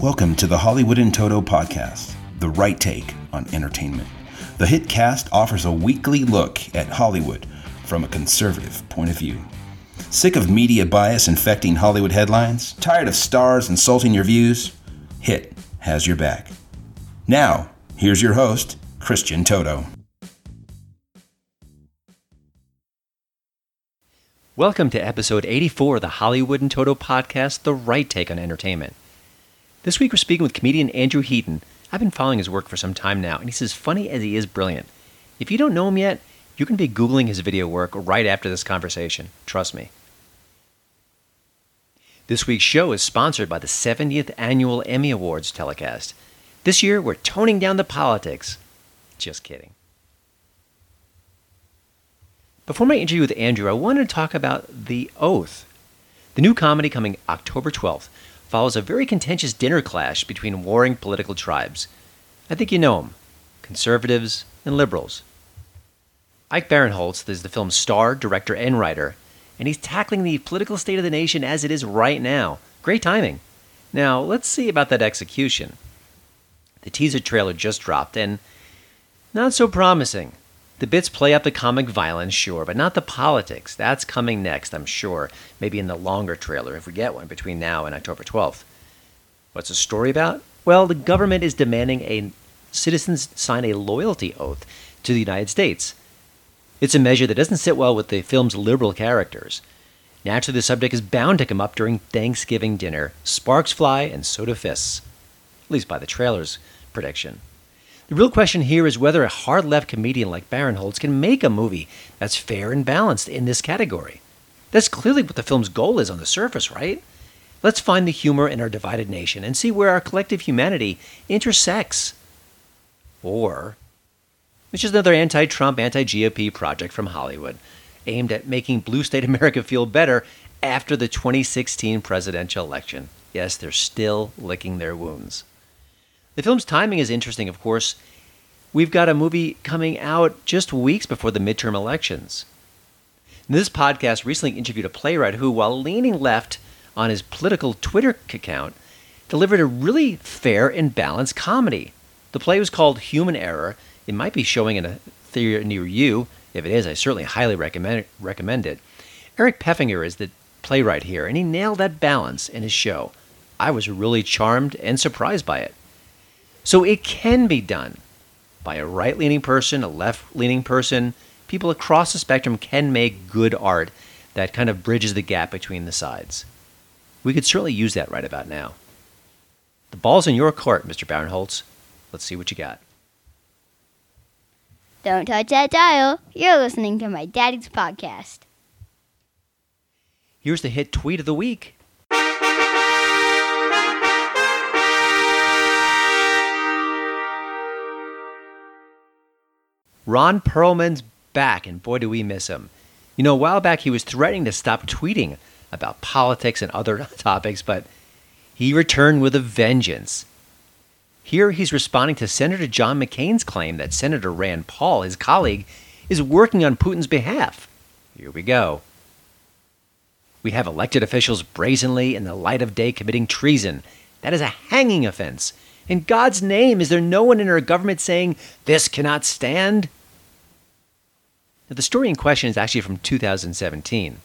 Welcome to the Hollywood in Toto podcast, the right take on entertainment. The hit cast offers a weekly look at Hollywood from a conservative point of view. Sick of media bias infecting Hollywood headlines? Tired of stars insulting your views? Hit has your back. Now, here's your host, Christian Toto. Welcome to episode 84 of the Hollywood and Toto podcast, The Right Take on Entertainment. This week we're speaking with comedian Andrew Heaton. I've been following his work for some time now, and he's as funny as he is brilliant. If you don't know him yet, you can be Googling his video work right after this conversation. Trust me. This week's show is sponsored by the 70th Annual Emmy Awards telecast. This year, we're toning down the politics. Just kidding. Before my interview with Andrew, I wanted to talk about The Oath. The new comedy coming October 12th follows a very contentious dinner clash between warring political tribes. I think you know them conservatives and liberals. Ike Barinholtz is the film's star, director, and writer, and he's tackling the political state of the nation as it is right now. Great timing. Now, let's see about that execution. The teaser trailer just dropped, and not so promising. The bits play up the comic violence, sure, but not the politics. That's coming next, I'm sure, maybe in the longer trailer if we get one between now and October 12th. What's the story about? Well, the government is demanding a citizens sign a loyalty oath to the United States. It's a measure that doesn't sit well with the film's liberal characters. Naturally, the subject is bound to come up during Thanksgiving dinner. Sparks fly and so do fists. At least by the trailer's prediction. The real question here is whether a hard left comedian like Barinholtz can make a movie that's fair and balanced in this category. That's clearly what the film's goal is on the surface, right? Let's find the humor in our divided nation and see where our collective humanity intersects. Or, which is another anti Trump, anti GOP project from Hollywood aimed at making blue state America feel better after the 2016 presidential election. Yes, they're still licking their wounds. The film's timing is interesting, of course. We've got a movie coming out just weeks before the midterm elections. This podcast recently interviewed a playwright who, while leaning left on his political Twitter account, delivered a really fair and balanced comedy. The play was called Human Error. It might be showing in a theater near you. If it is, I certainly highly recommend, recommend it. Eric Pfeffinger is the playwright here, and he nailed that balance in his show. I was really charmed and surprised by it. So it can be done by a right leaning person, a left leaning person. People across the spectrum can make good art that kind of bridges the gap between the sides. We could certainly use that right about now. The ball's in your court, Mr. Barinholtz. Let's see what you got. Don't touch that dial. You're listening to my daddy's podcast. Here's the hit tweet of the week. Ron Perlman's back, and boy, do we miss him. You know, a while back he was threatening to stop tweeting about politics and other topics, but he returned with a vengeance. Here he's responding to Senator John McCain's claim that Senator Rand Paul, his colleague, is working on Putin's behalf. Here we go. We have elected officials brazenly in the light of day committing treason. That is a hanging offense. In God's name, is there no one in our government saying, this cannot stand? Now, the story in question is actually from 2017.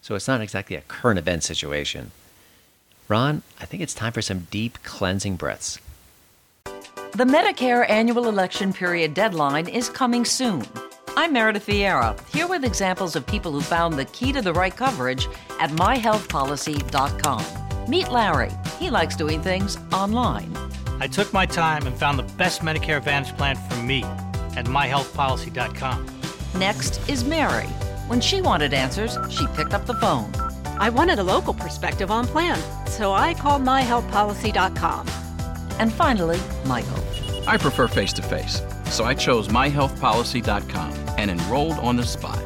So it's not exactly a current event situation. Ron, I think it's time for some deep cleansing breaths. The Medicare annual election period deadline is coming soon. I'm Meredith Vieira, here with examples of people who found the key to the right coverage at myhealthpolicy.com. Meet Larry. He likes doing things online. I took my time and found the best Medicare Advantage plan for me at myhealthpolicy.com. Next is Mary. When she wanted answers, she picked up the phone. I wanted a local perspective on plan, so I called myhealthpolicy.com. And finally, Michael. I prefer face to face, so I chose myhealthpolicy.com and enrolled on the spot.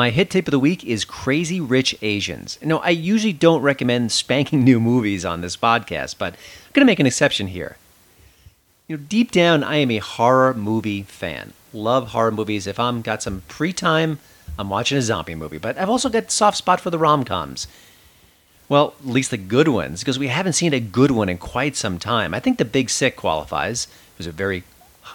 My hit tip of the week is Crazy Rich Asians. Now, I usually don't recommend spanking new movies on this podcast, but I'm going to make an exception here. You know, deep down, I am a horror movie fan. Love horror movies. If I'm got some free time, I'm watching a zombie movie. But I've also got soft spot for the rom coms. Well, at least the good ones, because we haven't seen a good one in quite some time. I think The Big Sick qualifies. It was a very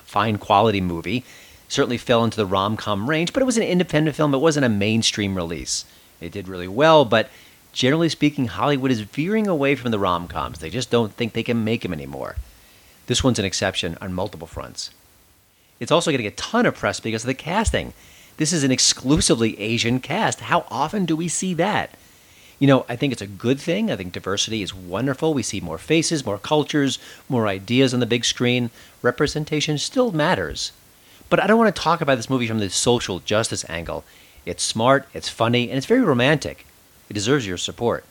fine quality movie certainly fell into the rom com range, but it was an independent film. It wasn't a mainstream release. It did really well, but generally speaking, Hollywood is veering away from the rom coms. They just don't think they can make them anymore. This one's an exception on multiple fronts. It's also getting a ton of press because of the casting. This is an exclusively Asian cast. How often do we see that? You know, I think it's a good thing. I think diversity is wonderful. We see more faces, more cultures, more ideas on the big screen. Representation still matters. But I don't want to talk about this movie from the social justice angle. It's smart, it's funny, and it's very romantic. It deserves your support.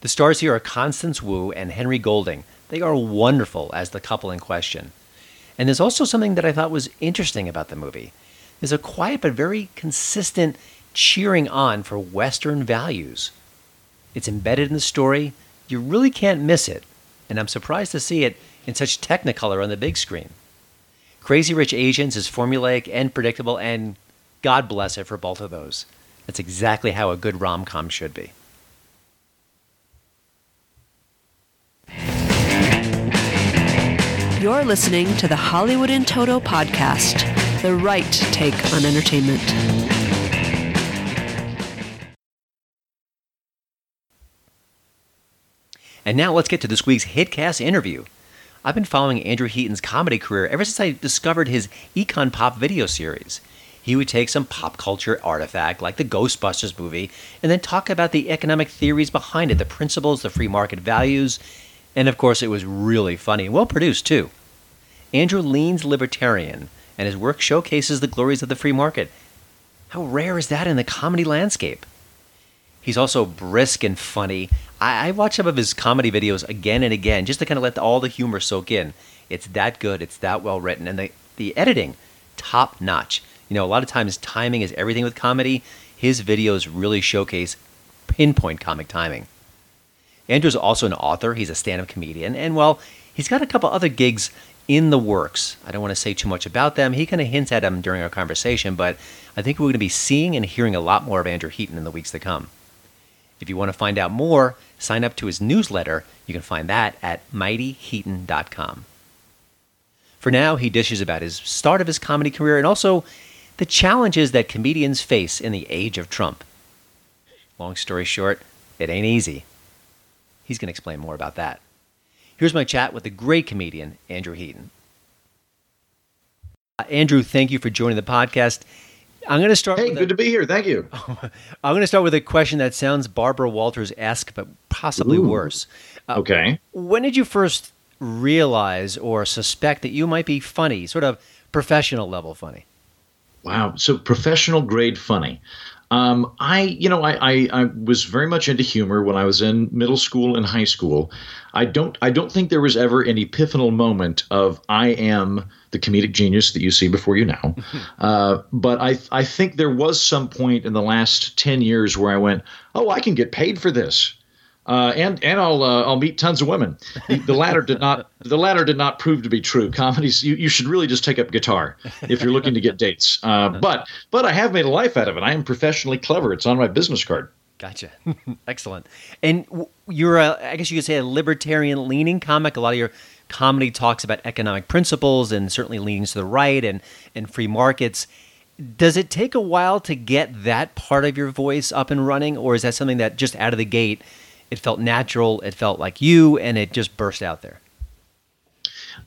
The stars here are Constance Wu and Henry Golding. They are wonderful as the couple in question. And there's also something that I thought was interesting about the movie. There's a quiet but very consistent cheering on for Western values. It's embedded in the story. You really can't miss it. And I'm surprised to see it in such technicolor on the big screen. Crazy Rich Asians is formulaic and predictable, and God bless it for both of those. That's exactly how a good rom com should be. You're listening to the Hollywood in Toto podcast, the right take on entertainment. And now let's get to this week's Hitcast interview. I've been following Andrew Heaton's comedy career ever since I discovered his Econ Pop video series. He would take some pop culture artifact like the Ghostbusters movie and then talk about the economic theories behind it, the principles, the free market values, and of course it was really funny and well produced too. Andrew leans libertarian, and his work showcases the glories of the free market. How rare is that in the comedy landscape? He's also brisk and funny, I, I watch some of his comedy videos again and again just to kind of let the, all the humor soak in. It's that good. It's that well written, and the the editing, top notch. You know, a lot of times timing is everything with comedy. His videos really showcase pinpoint comic timing. Andrew's also an author. He's a stand-up comedian, and well, he's got a couple other gigs in the works. I don't want to say too much about them. He kind of hints at them during our conversation, but I think we're going to be seeing and hearing a lot more of Andrew Heaton in the weeks to come. If you want to find out more, sign up to his newsletter. You can find that at mightyheaton.com. For now, he dishes about his start of his comedy career and also the challenges that comedians face in the age of Trump. Long story short, it ain't easy. He's going to explain more about that. Here's my chat with the great comedian, Andrew Heaton. Uh, Andrew, thank you for joining the podcast. I'm going to start. Hey, good a, to be here. Thank you. I'm going to start with a question that sounds Barbara Walters esque, but possibly Ooh. worse. Uh, okay. When did you first realize or suspect that you might be funny, sort of professional level funny? Wow. So professional grade funny. Um, I, you know, I, I, I, was very much into humor when I was in middle school and high school. I don't, I don't think there was ever an epiphanal moment of I am the comedic genius that you see before you now. uh, but I, I think there was some point in the last ten years where I went, oh, I can get paid for this. Uh, and and I'll uh, I'll meet tons of women. The, the, latter did not the latter did not prove to be true. Comedies you, you should really just take up guitar if you're looking to get dates. Uh, but but I have made a life out of it. I am professionally clever. It's on my business card. Gotcha. Excellent. And you're a, I guess you could say a libertarian leaning comic. A lot of your comedy talks about economic principles and certainly leanings to the right and and free markets. Does it take a while to get that part of your voice up and running, or is that something that just out of the gate? It felt natural. It felt like you, and it just burst out there.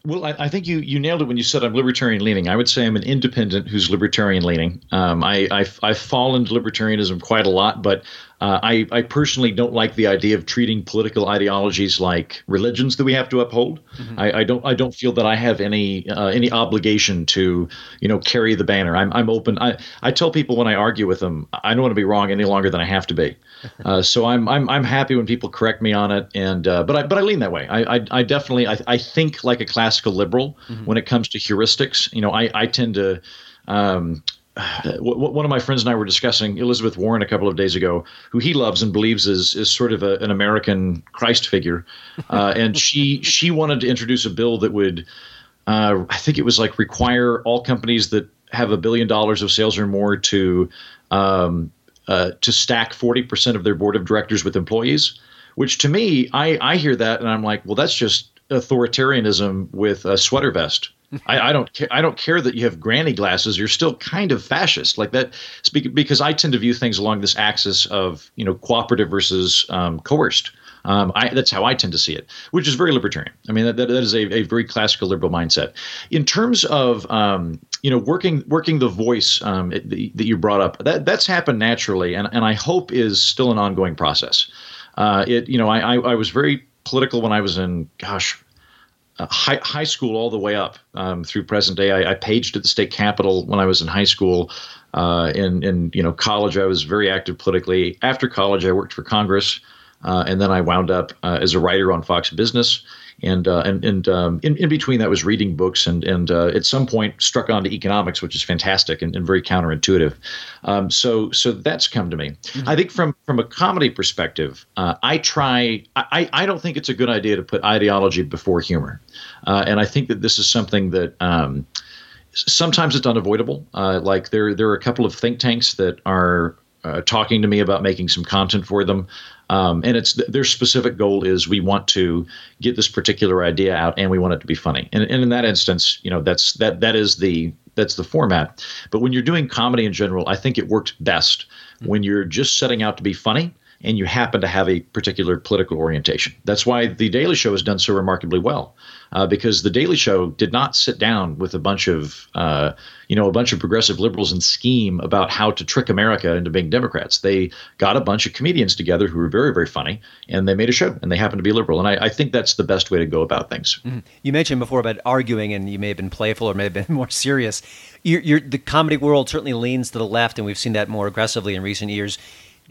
Well, I, I, think you you nailed it when you said I'm libertarian leaning. I would say I'm an independent who's libertarian leaning. Um, I, I I fall into libertarianism quite a lot, but Uh, I, I personally don't like the idea of treating political ideologies like religions that we have to uphold. Mm-hmm. I, I, don't I don't feel that I have any uh, any obligation to you know carry the banner. I'm I'm open. I, I tell people when I argue with them, I don't want to be wrong any longer than I have to be. Uh, so I'm I'm I'm happy when people correct me on it. And uh, but I but I lean that way. I I, I definitely I, I think like a classical liberal mm-hmm. when it comes to heuristics. You know I I tend to. Um, one of my friends and I were discussing Elizabeth Warren a couple of days ago, who he loves and believes is is sort of a, an American Christ figure, uh, and she she wanted to introduce a bill that would, uh, I think it was like require all companies that have a billion dollars of sales or more to um, uh, to stack forty percent of their board of directors with employees. Which to me, I I hear that and I'm like, well, that's just authoritarianism with a sweater vest. I, I, don't care. I don't care that you have granny glasses. You're still kind of fascist like that. Because I tend to view things along this axis of you know cooperative versus um, coerced. Um, I, that's how I tend to see it, which is very libertarian. I mean, that, that is a, a very classical liberal mindset. In terms of um, you know working working the voice um, that, that you brought up, that that's happened naturally, and and I hope is still an ongoing process. Uh, it you know I, I I was very political when I was in gosh uh, high, high school all the way up um, through present day. I, I, paged at the state capitol when I was in high school. Uh, in in you know college, I was very active politically. After college, I worked for Congress, uh, and then I wound up uh, as a writer on Fox Business and uh, and and um, in, in between that was reading books and and uh, at some point struck onto economics, which is fantastic and, and very counterintuitive. Um, so so that's come to me. Mm-hmm. I think from from a comedy perspective, uh, I try. I I don't think it's a good idea to put ideology before humor, uh, and I think that this is something that. Um, sometimes it's unavoidable. Uh, like there, there are a couple of think tanks that are uh, talking to me about making some content for them. Um, and it's their specific goal is we want to get this particular idea out and we want it to be funny. And, and in that instance, you know, that's that that is the that's the format. But when you're doing comedy in general, I think it works best when you're just setting out to be funny and you happen to have a particular political orientation. That's why The Daily Show has done so remarkably well, uh, because The Daily Show did not sit down with a bunch of, uh, you know, a bunch of progressive liberals and scheme about how to trick America into being Democrats. They got a bunch of comedians together who were very, very funny, and they made a show, and they happened to be liberal. And I, I think that's the best way to go about things. Mm-hmm. You mentioned before about arguing, and you may have been playful or may have been more serious. You're, you're, the comedy world certainly leans to the left, and we've seen that more aggressively in recent years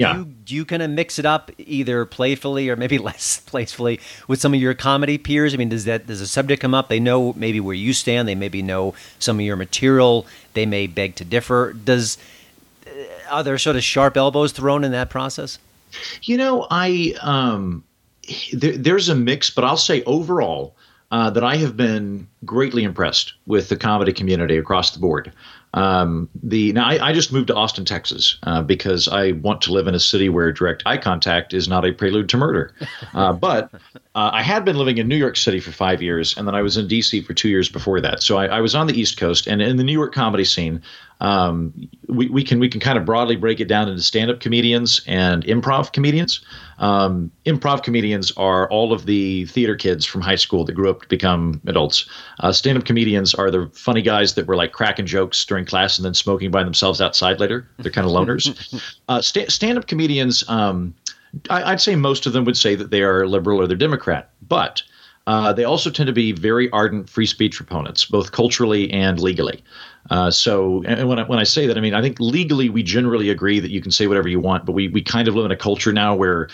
yeah. Do you, do you kind of mix it up either playfully or maybe less playfully with some of your comedy peers? I mean, does that does a subject come up? They know maybe where you stand. They maybe know some of your material. They may beg to differ. Does uh, are there sort of sharp elbows thrown in that process? You know, I um, there, there's a mix, but I'll say overall. Uh, that I have been greatly impressed with the comedy community across the board. Um, the now I, I, just moved to Austin, Texas, uh, because I want to live in a city where direct eye contact is not a prelude to murder. Uh, but uh, I had been living in New York City for five years, and then I was in D.C. for two years before that. So I, I was on the East Coast, and in the New York comedy scene, um, we, we can we can kind of broadly break it down into stand-up comedians and improv comedians. Um, improv comedians are all of the theater kids from high school that grew up to become adults. Uh, stand-up comedians are the funny guys that were like cracking jokes during class and then smoking by themselves outside later. They're kind of loners. uh, st- stand-up comedians, um, I, would say most of them would say that they are liberal or they're Democrat, but uh, they also tend to be very ardent free speech proponents, both culturally and legally. Uh, so, and when I, when I say that, I mean I think legally we generally agree that you can say whatever you want, but we we kind of live in a culture now where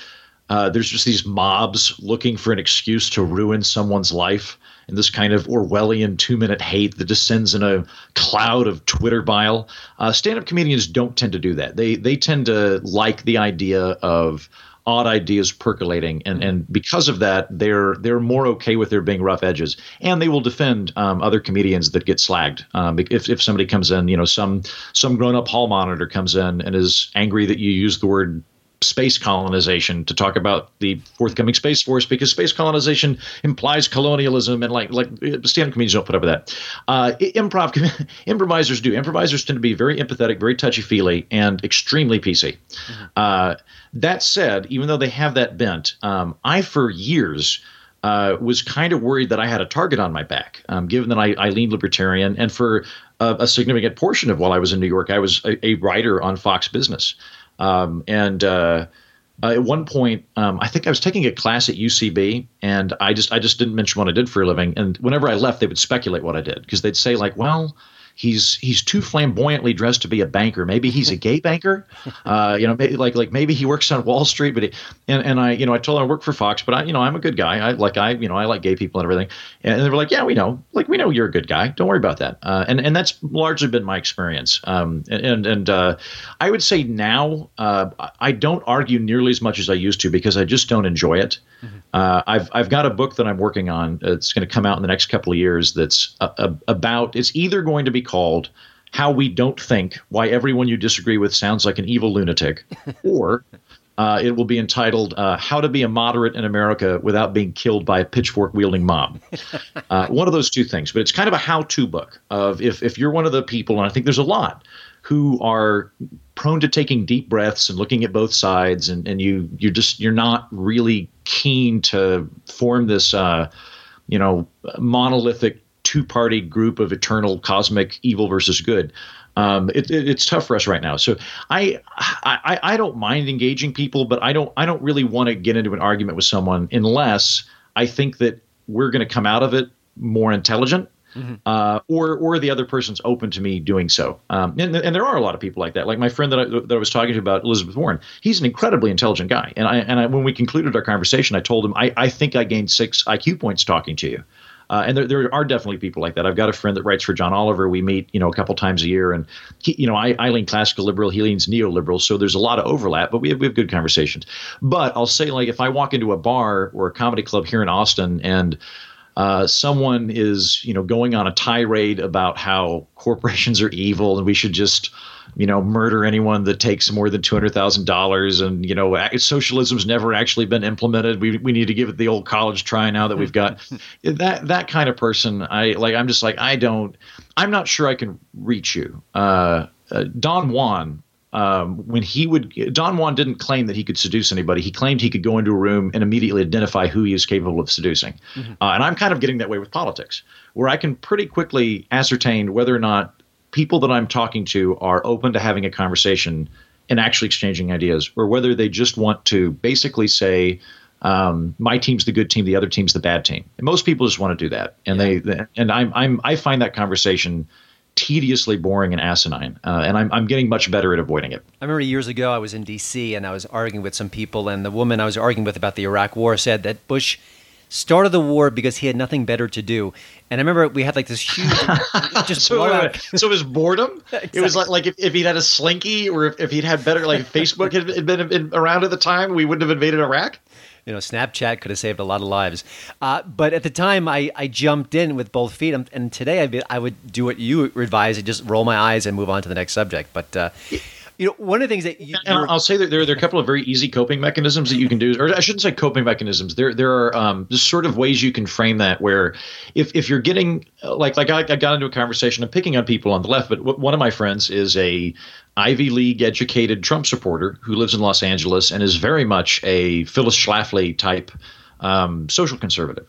uh, there's just these mobs looking for an excuse to ruin someone's life, and this kind of Orwellian two-minute hate that descends in a cloud of Twitter bile. Uh, stand-up comedians don't tend to do that. They they tend to like the idea of odd ideas percolating, and and because of that, they're they're more okay with there being rough edges, and they will defend um, other comedians that get slagged. Um, if if somebody comes in, you know, some some grown up hall monitor comes in and is angry that you use the word space colonization to talk about the forthcoming space force because space colonization implies colonialism and like like stand-up comedians don't put up with that. Uh, improv improvisers do. Improvisers tend to be very empathetic, very touchy feely, and extremely PC. Mm-hmm. Uh, that said, even though they have that bent, um, I for years. Uh, was kind of worried that I had a target on my back, um, given that I, I lean libertarian. And for a, a, significant portion of while I was in New York, I was a, a writer on Fox Business. Um, and uh, at one point, um, I think I was taking a class at UCB, and I just I just didn't mention what I did for a living. And whenever I left, they would speculate what I did because they'd say like, "Well, he's he's too flamboyantly dressed to be a banker. Maybe he's a gay banker. Uh, you know, maybe, like like maybe he works on Wall Street. But he, and and I you know I told him I work for Fox, but I you know I'm a good guy. I like I you know I like gay people and everything. And they were like, yeah, we know. Like we know you're a good guy. Don't worry about that. Uh, and and that's largely been my experience. Um, and and uh, I would say now uh, I don't argue nearly as much as I used to because I just don't enjoy it. Uh, I've I've got a book that I'm working on. It's going to come out in the next couple of years. That's a, a, about. It's either going to be called "How We Don't Think: Why Everyone You Disagree with Sounds Like an Evil Lunatic," or uh, it will be entitled uh, "How to Be a Moderate in America Without Being Killed by a Pitchfork Wielding Mob." Uh, one of those two things, but it's kind of a how-to book of if if you're one of the people, and I think there's a lot who are prone to taking deep breaths and looking at both sides and, and you you just you're not really keen to form this uh, you know monolithic two party group of eternal cosmic evil versus good um, it, it, it's tough for us right now. So I, I I don't mind engaging people, but I don't I don't really want to get into an argument with someone unless I think that we're going to come out of it more intelligent Mm-hmm. Uh, or or the other person's open to me doing so. Um, and, and there are a lot of people like that. Like my friend that I, that I was talking to about Elizabeth Warren, he's an incredibly intelligent guy. And I and I, when we concluded our conversation, I told him I, I think I gained six IQ points talking to you. Uh, and there, there are definitely people like that. I've got a friend that writes for John Oliver. We meet, you know, a couple times a year, and he, you know, I, I lean classical liberal, he leans neoliberal, so there's a lot of overlap, but we have, we have good conversations. But I'll say, like, if I walk into a bar or a comedy club here in Austin, and uh, someone is you know going on a tirade about how corporations are evil and we should just you know murder anyone that takes more than two hundred thousand dollars and you know socialism's never actually been implemented. We we need to give it the old college try now that we've got that that kind of person. I like I'm just like I don't. I'm not sure I can reach you. Uh, uh, Don Juan um, when he would Don Juan didn't claim that he could seduce anybody. He claimed he could go into a room and immediately identify who he is capable of seducing. Mm-hmm. Uh, and I'm kind of getting that way with politics, where I can pretty quickly ascertain whether or not people that I'm talking to are open to having a conversation and actually exchanging ideas, or whether they just want to basically say. Um, my team's the good team, the other team's the bad team. And most people just want to do that, and yeah. they, and I'm, I'm, I find that conversation tediously boring and asinine, uh, and I'm, I'm getting much better at avoiding it. I remember years ago I was in D.C. and I was arguing with some people, and the woman I was arguing with about the Iraq War said that Bush started the war because he had nothing better to do. And I remember we had like this huge just so, blowout. so it was boredom. exactly. It was like like if, if he'd had a slinky or if, if he'd had better like Facebook had been, been around at the time, we wouldn't have invaded Iraq you know, Snapchat could have saved a lot of lives. Uh, but at the time, I, I jumped in with both feet. And today, I'd be, I would do what you advise and just roll my eyes and move on to the next subject. But uh, you know, one of the things that you, and I'll say that there, there are a couple of very easy coping mechanisms that you can do, or I shouldn't say coping mechanisms. There there are um, just sort of ways you can frame that. Where if if you're getting like like I, I got into a conversation, I'm picking on people on the left, but w- one of my friends is a Ivy League educated Trump supporter who lives in Los Angeles and is very much a Phyllis Schlafly type um, social conservative.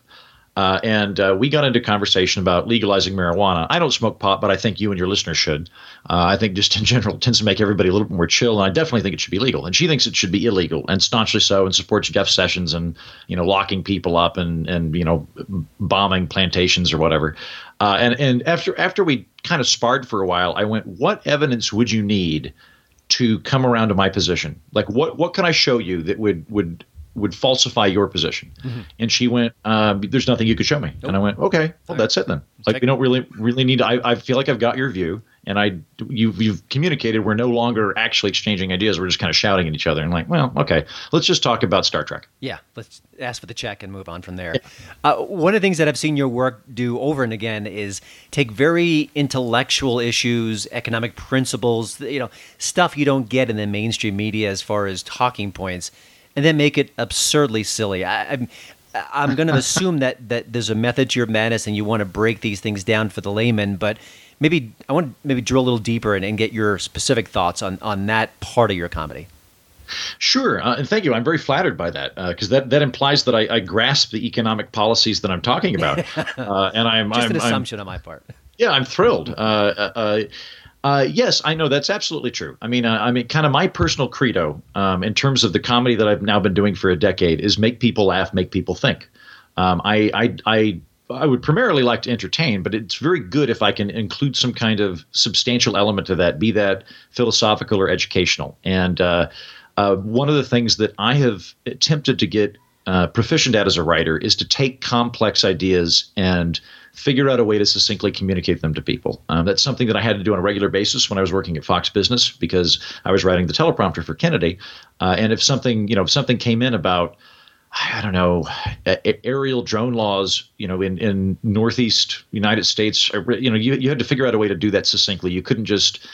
Uh, and uh, we got into conversation about legalizing marijuana. I don't smoke pot, but I think you and your listeners should. Uh, I think just in general it tends to make everybody a little bit more chill, and I definitely think it should be legal. And she thinks it should be illegal, and staunchly so, and supports Jeff Sessions and you know locking people up and and you know bombing plantations or whatever. Uh, and and after after we kind of sparred for a while, I went, "What evidence would you need to come around to my position? Like what what can I show you that would would would falsify your position. Mm-hmm. And she went, um, "There's nothing you could show me." Nope. And I went, "Okay, well that's it then. Like Check. we don't really really need. To, I I feel like I've got your view, and I you've you've communicated. We're no longer actually exchanging ideas. We're just kind of shouting at each other and like, well, okay, let's just talk about Star Trek. Yeah, let's ask for the check and move on from there. Uh, one of the things that I've seen your work do over and again is take very intellectual issues, economic principles, you know, stuff you don't get in the mainstream media as far as talking points and then make it absurdly silly. I, I'm I'm going to assume that that there's a method to your madness, and you want to break these things down for the layman. But maybe I want to maybe drill a little deeper and, and get your specific thoughts on on that part of your comedy. Sure, uh, and thank you. I'm very flattered by that because uh, that that implies that I, I, grasp the economic policies that I'm talking about, uh, and I'm just I'm, an assumption I'm, on my part. Yeah, I'm thrilled. Uh, yes, I know that's absolutely true. I mean, uh, I mean, kind of my personal credo um, in terms of the comedy that I've now been doing for a decade is make people laugh, make people think. Um, I, I, I, I would primarily like to entertain, but it's very good if I can include some kind of substantial element to that, be that philosophical or educational. And uh, uh, one of the things that I have attempted to get uh, proficient at as a writer is to take complex ideas and figure out a way to succinctly communicate them to people. Um, that's something that I had to do on a regular basis when I was working at Fox Business because I was writing the teleprompter for Kennedy. Uh, and if something, you know, if something came in about, I don't know, aerial drone laws, you know, in, in Northeast United States, you know, you, you had to figure out a way to do that succinctly. You couldn't just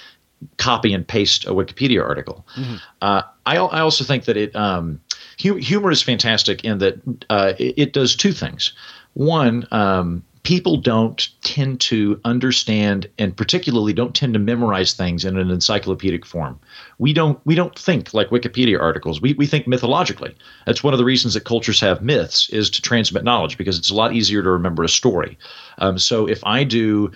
copy and paste a Wikipedia article. Mm-hmm. Uh, I, I also think that it um, hu- humor is fantastic in that uh, it, it, does two things. One, um, people don't tend to understand and particularly don't tend to memorize things in an encyclopedic form. We don't we don't think like Wikipedia articles. We we think mythologically. That's one of the reasons that cultures have myths is to transmit knowledge because it's a lot easier to remember a story. Um, so if I do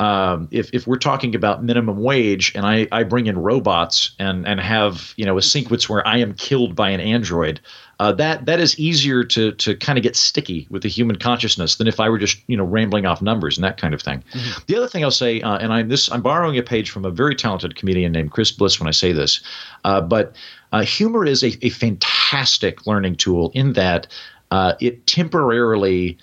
um, if, if we're talking about minimum wage and I, I bring in robots and, and have you know a sequence where I am killed by an android, uh, that that is easier to to kind of get sticky with the human consciousness than if I were just you know rambling off numbers and that kind of thing. Mm-hmm. The other thing I'll say, uh, and I'm this I'm borrowing a page from a very talented comedian named Chris Bliss when I say this, uh, but uh, humor is a, a fantastic learning tool in that uh, it temporarily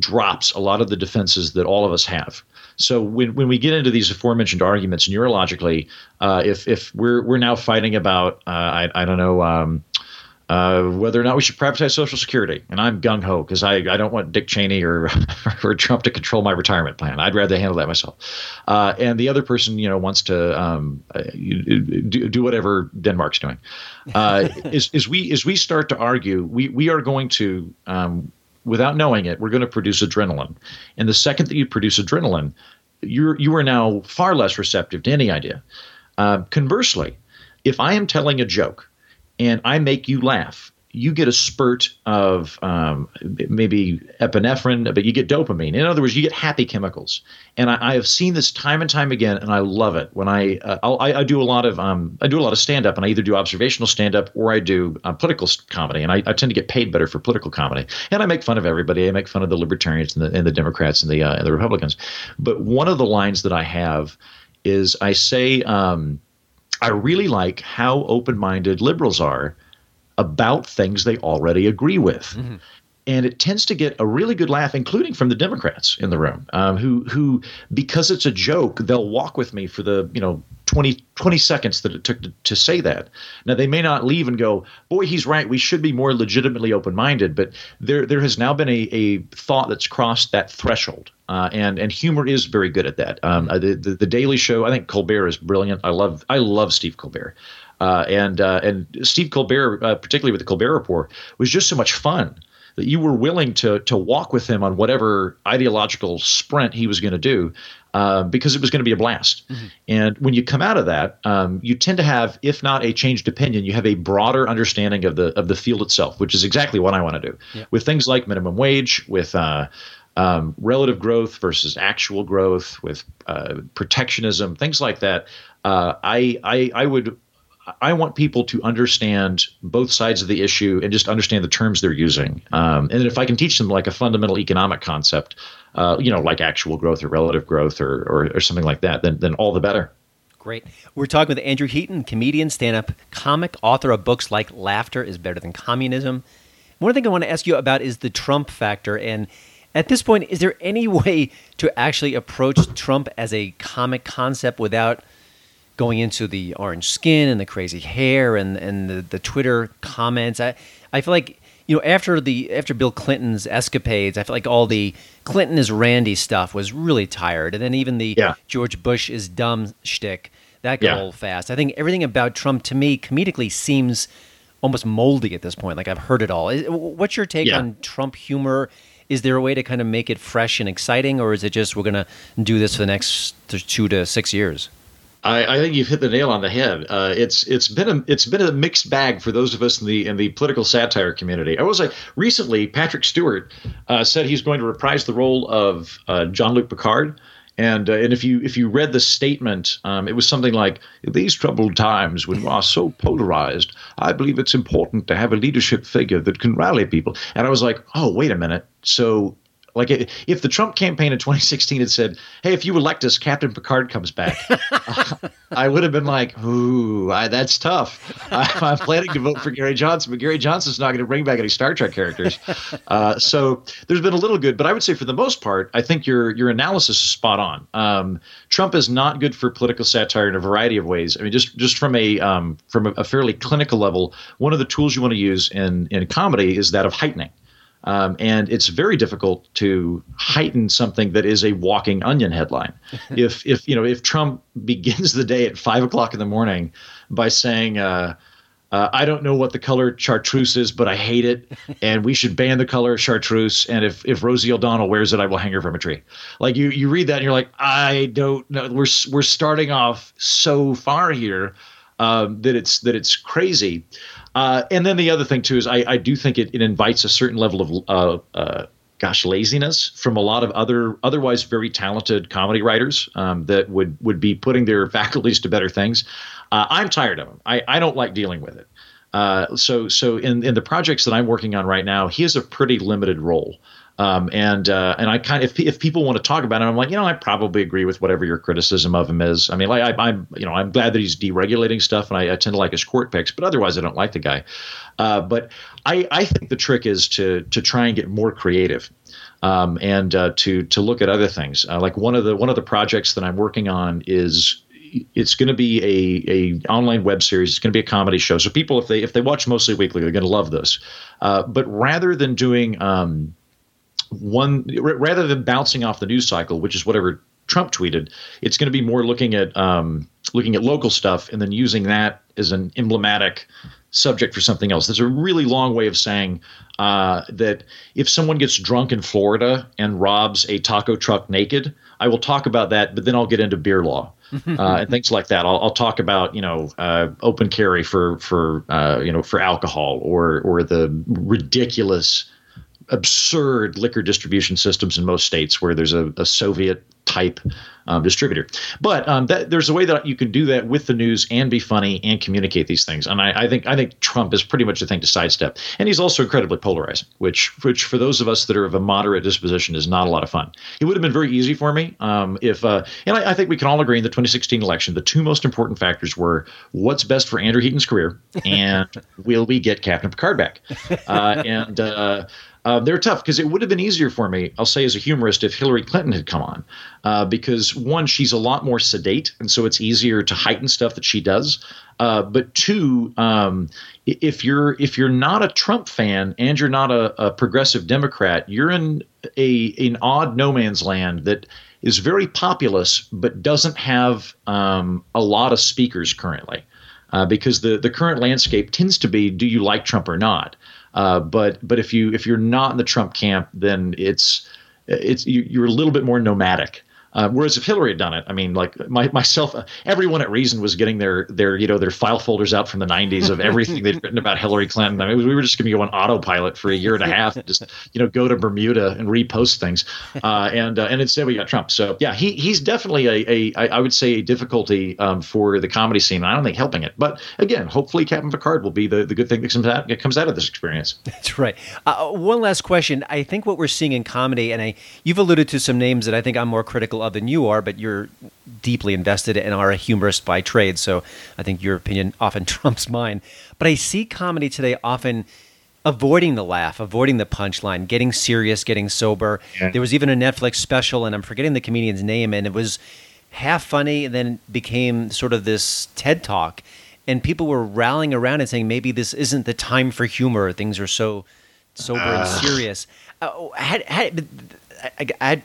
drops a lot of the defenses that all of us have. So when, when we get into these aforementioned arguments neurologically, uh, if if we're we're now fighting about uh, I I don't know um, uh, whether or not we should privatize Social Security. And I'm gung ho because I, I don't want Dick Cheney or, or Trump to control my retirement plan. I'd rather handle that myself. Uh, and the other person, you know, wants to um, uh, do, do whatever Denmark's doing. Uh, is, is we as we start to argue, we we are going to. Um, without knowing it, we're going to produce adrenaline. And the second that you produce adrenaline, you're you are now far less receptive to any idea. Uh, conversely, if I am telling a joke and I make you laugh, you get a spurt of um, maybe epinephrine, but you get dopamine. In other words, you get happy chemicals. And I, I have seen this time and time again, and I love it. When I uh, I, I, do a lot of um, I do a lot of stand up, and I either do observational stand up or I do uh, political comedy, and I, I, tend to get paid better for political comedy. And I make fun of everybody. I make fun of the libertarians and the, and the Democrats and the uh, and the Republicans. But one of the lines that I have is I say. Um, I really like how open minded liberals are about things they already agree with. Mm-hmm. And it tends to get a really good laugh, including from the Democrats in the room, um, who who because it's a joke, they'll walk with me for the you know 20, 20 seconds that it took to, to say that. Now they may not leave and go, boy, he's right. We should be more legitimately open minded. But there there has now been a, a thought that's crossed that threshold. Uh, and and humor is very good at that. Um, uh, the, the, the Daily Show, I think Colbert is brilliant. I love I love Steve Colbert, uh, and uh, and Steve Colbert, uh, particularly with the Colbert Report, was just so much fun that you were willing to to walk with him on whatever ideological sprint he was going to do. Uh, because it was going to be a blast. Mm-hmm. And when you come out of that, um, you tend to have, if not a changed opinion, you have a broader understanding of the of the field itself, which is exactly what I want to do yeah. with things like minimum wage, with uh, um, relative growth versus actual growth, with uh, protectionism, things like that. Uh, I, I I would I want people to understand both sides of the issue and just understand the terms they're using. Um, and if I can teach them like a fundamental economic concept, uh, you know, like actual growth or relative growth or, or, or something like that, then, then all the better. Great. We're talking with Andrew Heaton, comedian, stand up, comic, author of books like Laughter is Better Than Communism. One thing I want to ask you about is the Trump factor. And at this point, is there any way to actually approach Trump as a comic concept without going into the orange skin and the crazy hair and, and the, the Twitter comments? I, I feel like you know, after the after Bill Clinton's escapades, I feel like all the Clinton is Randy stuff was really tired, and then even the yeah. George Bush is dumb shtick that got yeah. old fast. I think everything about Trump to me comedically seems almost moldy at this point. Like I've heard it all. What's your take yeah. on Trump humor? Is there a way to kind of make it fresh and exciting, or is it just we're going to do this for the next two to six years? I, I, think you've hit the nail on the head. Uh, it's it's been a it's been a mixed bag for those of us in the in the political satire community. I was like recently, Patrick Stewart uh, said he's going to reprise the role of uh, Jean Luc Picard, And uh, and if you if you read the statement, um, it was something like, these troubled times when we are so polarized, I believe it's important to have a leadership figure that can rally people." And I was like, "Oh, wait a minute. So like if the Trump campaign in 2016 had said, "Hey, if you elect us, Captain Picard comes back," I would have been like, "Ooh, I, that's tough." I, am planning to vote for Gary Johnson, but Gary Johnson's not going to bring back any Star Trek characters. Uh, so there's been a little good, but I would say for the most part, I think your your analysis is spot on. Um, Trump is not good for political satire in a variety of ways. I mean, just just from a um, from a, a fairly clinical level, one of the tools you want to use in in comedy is that of heightening. Um, and it's very difficult to heighten something that is a walking onion headline. if if you know if Trump begins the day at five o'clock in the morning by saying. Uh, uh, I don't know what the color chartreuse is, but I hate it, and we should ban the color chartreuse. And if, if Rosie O'Donnell wears it, I will hang her from a tree. Like you, you read that and you're like, I don't know. We're we're starting off so far here um, that it's that it's crazy. Uh, and then the other thing too is I, I do think it, it invites a certain level of uh, uh, gosh laziness from a lot of other otherwise very talented comedy writers um, that would would be putting their faculties to better things. Uh, I'm tired of them. I, I don't like dealing with it. Uh, so so in in the projects that I'm working on right now, he has a pretty limited role. Um, and uh, and I kind of if, if people want to talk about it, I'm like, you know, I probably agree with whatever your criticism of him is. I mean, like I, am you know, I'm glad that he's deregulating stuff, and I, I, tend to like his court picks, but otherwise, I don't like the guy. Uh, but I, I think the trick is to to try and get more creative. Um, and uh, to to look at other things, uh, like one of the one of the projects that I'm working on is it's going to be a, a online web series. It's going to be a comedy show. So people, if they if they watch mostly weekly, they're going to love this. Uh, but rather than doing um, one rather than bouncing off the news cycle, which is whatever Trump tweeted, it's going to be more looking at um, looking at local stuff and then using that as an emblematic subject for something else. There's a really long way of saying uh, that if someone gets drunk in Florida and robs a taco truck naked, I will talk about that, but then I'll get into beer law. uh, and things like that. I'll, I'll talk about you know uh, open carry for for uh, you know for alcohol or or the ridiculous absurd liquor distribution systems in most states where there's a, a Soviet type um, distributor. But um, that, there's a way that you can do that with the news and be funny and communicate these things. And I, I, think I think Trump is pretty much the thing to sidestep. And he's also incredibly polarizing, which which for those of us that are of a moderate disposition is not a lot of fun. It would have been very easy for me um, if, uh, and I, I, think we can all agree in the 2016 election, the two most important factors were what's best for Andrew Heaton's career and will we get Captain Picard back? Uh, and uh, uh, they're tough because it would have been easier for me, I'll say as a humorist, if Hillary Clinton had come on. Uh, because one, she's a lot more sedate, and so it's easier to heighten stuff that she does. Uh, but two, um, if you're if you're not a Trump fan and you're not a, a progressive Democrat, you're in a an odd no man's land that is very populous but doesn't have um, a lot of speakers currently. Uh, because the, the current landscape tends to be do you like Trump or not? Uh, but but if you if you're not in the Trump camp, then it's it's you, are a little bit more nomadic. Uh, whereas if Hillary had done it, I mean, like my, myself, everyone at Reason was getting their their you know their file folders out from the '90s of everything they'd written about Hillary Clinton. I mean, we were just going to go on autopilot for a year and a half, and just you know go to Bermuda and repost things, uh, and uh, and instead we got Trump. So yeah, he he's definitely a, a I would say a difficulty um, for the comedy scene. I don't think helping it, but again, hopefully Captain Picard will be the, the good thing that comes out that comes out of this experience. That's right. Uh, one last question. I think what we're seeing in comedy, and I you've alluded to some names that I think I'm more critical than you are, but you're deeply invested and are a humorist by trade. So I think your opinion often trumps mine. But I see comedy today often avoiding the laugh, avoiding the punchline, getting serious, getting sober. Yeah. There was even a Netflix special, and I'm forgetting the comedian's name, and it was half funny and then became sort of this TED talk. And people were rallying around and saying maybe this isn't the time for humor. Things are so sober uh. and serious. Uh, had, had, I, I,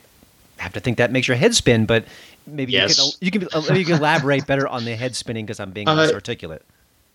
have to think that makes your head spin, but maybe yes. you, can, you can you can elaborate better on the head spinning because I'm being uh, less articulate.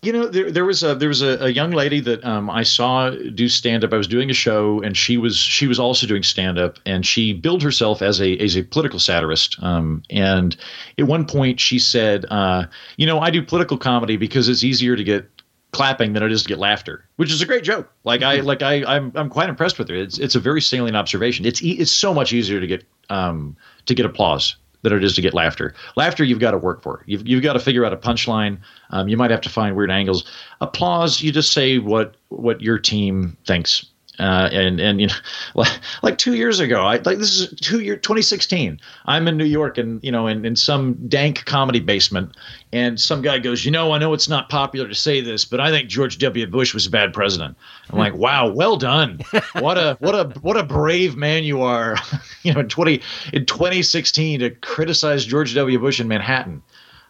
You know, there, there was a there was a, a young lady that um, I saw do stand up. I was doing a show, and she was she was also doing stand up, and she billed herself as a as a political satirist. Um, and at one point, she said, uh, "You know, I do political comedy because it's easier to get clapping than it is to get laughter, which is a great joke. Like I like I I'm I'm quite impressed with her. It's it's a very salient observation. It's it's so much easier to get um to get applause than it is to get laughter. Laughter you've got to work for. You've you've got to figure out a punchline. Um, you might have to find weird angles. Applause, you just say what what your team thinks uh, and and you know, like, like two years ago, I like this is two year 2016. I'm in New York, and you know, in, in some dank comedy basement, and some guy goes, you know, I know it's not popular to say this, but I think George W. Bush was a bad president. I'm like, wow, well done. What a what a what a brave man you are. you know, in 20 in 2016 to criticize George W. Bush in Manhattan.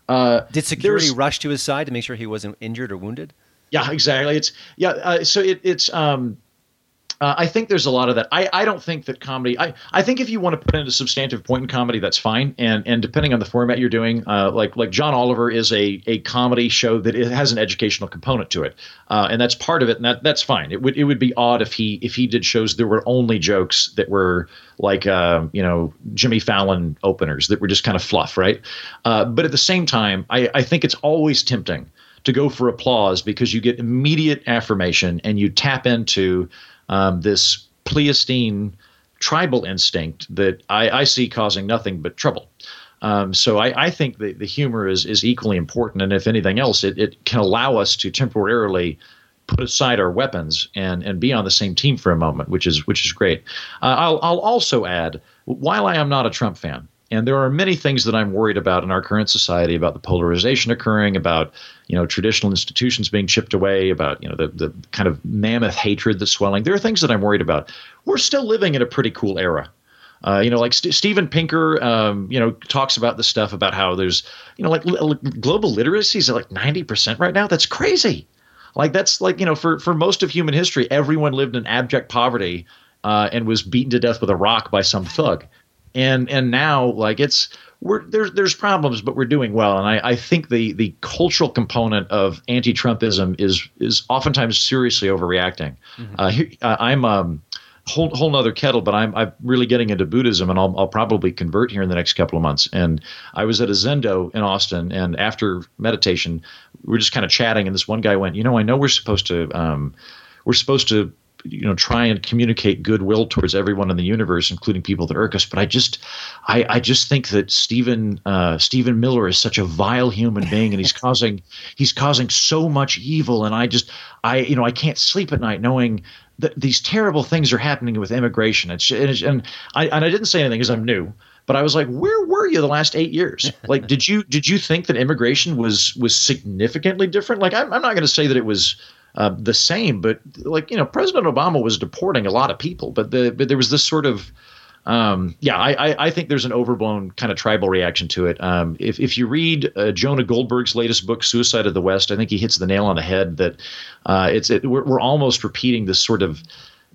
Uh, Did security rush to his side to make sure he wasn't injured or wounded? Yeah, exactly. It's yeah. Uh, so it, it's um uh, I think there's a lot of that. I, I don't think that comedy. I, I think if you want to put in a substantive point in comedy, that's fine. And and depending on the format you're doing, uh, like like John Oliver is a a comedy show that it has an educational component to it, uh, and that's part of it. And that that's fine. It would it would be odd if he if he did shows that were only jokes that were like uh, you know Jimmy Fallon openers that were just kind of fluff, right? Uh, but at the same time, I I think it's always tempting to go for applause because you get immediate affirmation and you tap into um, this Pleistocene tribal instinct that I, I, see causing nothing but trouble. Um, so I, I, think the, the humor is, is equally important, and if anything else, it, it can allow us to temporarily put aside our weapons and and be on the same team for a moment, which is which is great. Uh, I'll I'll also add, while I am not a Trump fan, and there are many things that I'm worried about in our current society about the polarization occurring, about you know traditional institutions being chipped away, about you know the the kind of mammoth hatred that's swelling. There are things that I'm worried about. We're still living in a pretty cool era. Uh, you know, like St- Steven Pinker, um, you know, talks about the stuff about how there's, you know, like li- global literacy is like 90% right now. That's crazy. Like that's like, you know, for, for most of human history, everyone lived in abject poverty uh, and was beaten to death with a rock by some thug and and now like it's we're there's there's problems, but we're doing well. And I, I think the the cultural component of anti-Trumpism is is oftentimes seriously overreacting. Mm-hmm. Uh, here, uh, I'm um whole whole nother kettle, but I'm I'm really getting into Buddhism, and I'll I'll probably convert here in the next couple of months. And I was at a Zendo in Austin, and after meditation, we are just kind of chatting, and this one guy went, you know, I know we're supposed to um, we're supposed to you know try and communicate goodwill towards everyone in the universe, including people that irk us. But I just I, I just think that Stephen uh, Stephen Miller is such a vile human being, and he's causing he's causing so much evil. And I just I you know I can't sleep at night knowing that these terrible things are happening with immigration. It's, it's and I and I didn't say anything because I'm new but I was like, where were you the last eight years? Like, did you did you think that immigration was was significantly different? Like, I'm, I'm not going to say that it was uh, the same. But like you know, President Obama was deporting a lot of people, but the but there was this sort of um, yeah, I, I, think there's an overblown kind of tribal reaction to it. Um, if, if you read uh, Jonah Goldberg's latest book, Suicide of the West, I think he hits the nail on the head that uh, it's it, we're, we're almost repeating this sort of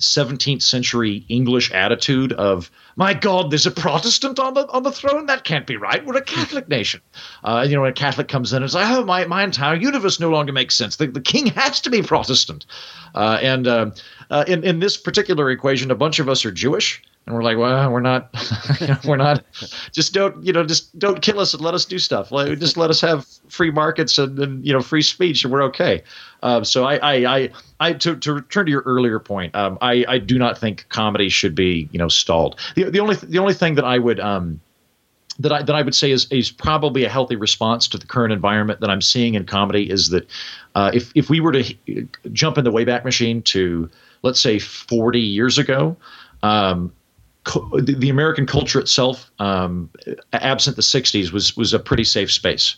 17th century English attitude of my God, there's a Protestant on the on the throne. That can't be right. We're a Catholic nation. Uh, you know, when a Catholic comes in, and it's like, oh, my, my entire universe no longer makes sense. The, the king has to be Protestant. Uh, and uh, uh in in this particular equation, a bunch of us are Jewish, and we're like, well, we're not, you know, we're not. Just don't, you know, just don't kill us and let us do stuff. Like, just let us have free markets and, and you know free speech, and we're okay. Um, so I, I, I, I, to, to return to your earlier point, um, I, I do not think comedy should be, you know, stalled. The, the only, the only thing that I would, um, that I that I would say is is probably a healthy response to the current environment that I'm seeing in comedy is that uh, if if we were to jump in the wayback machine to let's say 40 years ago, um, the, American culture itself, um, absent the '60s, was was a pretty safe space.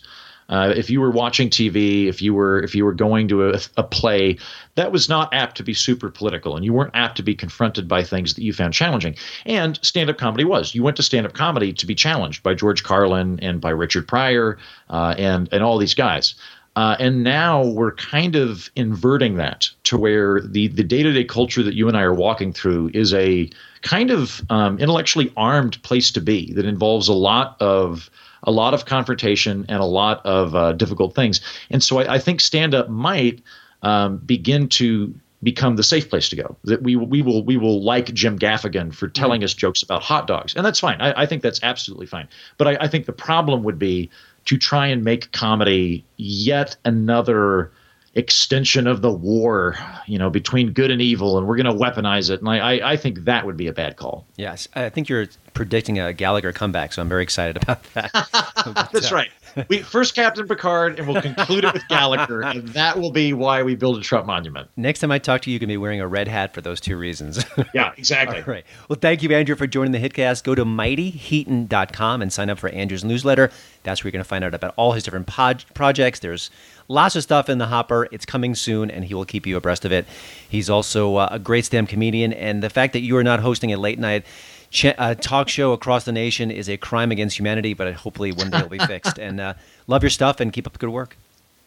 Uh, if you were watching TV, if you were if you were going to a, a, play, that was not apt to be super political, and you weren't apt to be confronted by things that you found challenging. And stand-up comedy was. You went to stand-up comedy to be challenged by George Carlin and by Richard Pryor uh, and and all these guys. Uh, and now we're kind of inverting that to where the the day-to-day culture that you and I are walking through is a kind of um, intellectually armed place to be that involves a lot of a lot of confrontation and a lot of uh, difficult things. And so I, I think stand up might um, begin to become the safe place to go. That we we will we will like Jim Gaffigan for telling us jokes about hot dogs, and that's fine. I, I think that's absolutely fine. But I, I, think the problem would be to try and make comedy yet another extension of the war, you know, between good and evil, and we're going to weaponize it. And I, I, I think that would be a bad call. Yes, I think you're predicting a Gallagher comeback, so I'm very excited about that. That's right. We first Captain Picard, and we'll conclude it with Gallagher, and that will be why we build a Trump monument. Next time I talk to you, you can be wearing a red hat for those two reasons. Yeah, exactly. All right. Well, thank you, Andrew, for joining the Hitcast. Go to mightyheaton.com and sign up for Andrew's newsletter. That's where you're going to find out about all his different pod- projects. There's lots of stuff in the hopper. It's coming soon, and he will keep you abreast of it. He's also uh, a great stand comedian, and the fact that you are not hosting a late night ch- uh, talk show across the nation is a crime against humanity, but hopefully one day it'll be fixed. And uh, love your stuff and keep up the good work.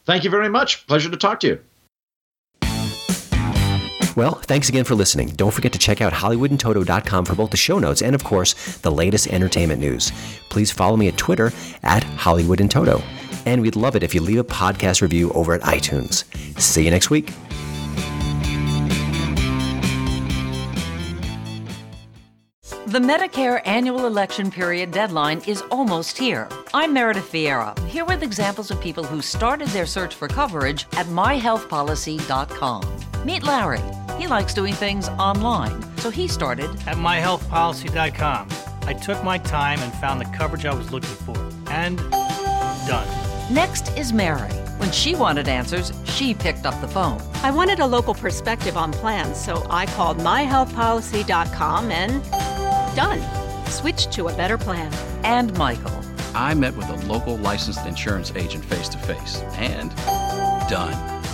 Thank you very much. Pleasure to talk to you. Well, thanks again for listening. Don't forget to check out HollywoodinToto.com for both the show notes and, of course, the latest entertainment news. Please follow me at Twitter at Hollywood and we'd love it if you leave a podcast review over at iTunes. See you next week. The Medicare annual election period deadline is almost here. I'm Meredith Vieira, here with examples of people who started their search for coverage at myhealthpolicy.com. Meet Larry. He likes doing things online, so he started At myhealthpolicy.com, I took my time and found the coverage I was looking for. And done. Next is Mary. When she wanted answers, she picked up the phone. I wanted a local perspective on plans, so I called myhealthpolicy.com and done. Switched to a better plan. And Michael. I met with a local licensed insurance agent face to face and done.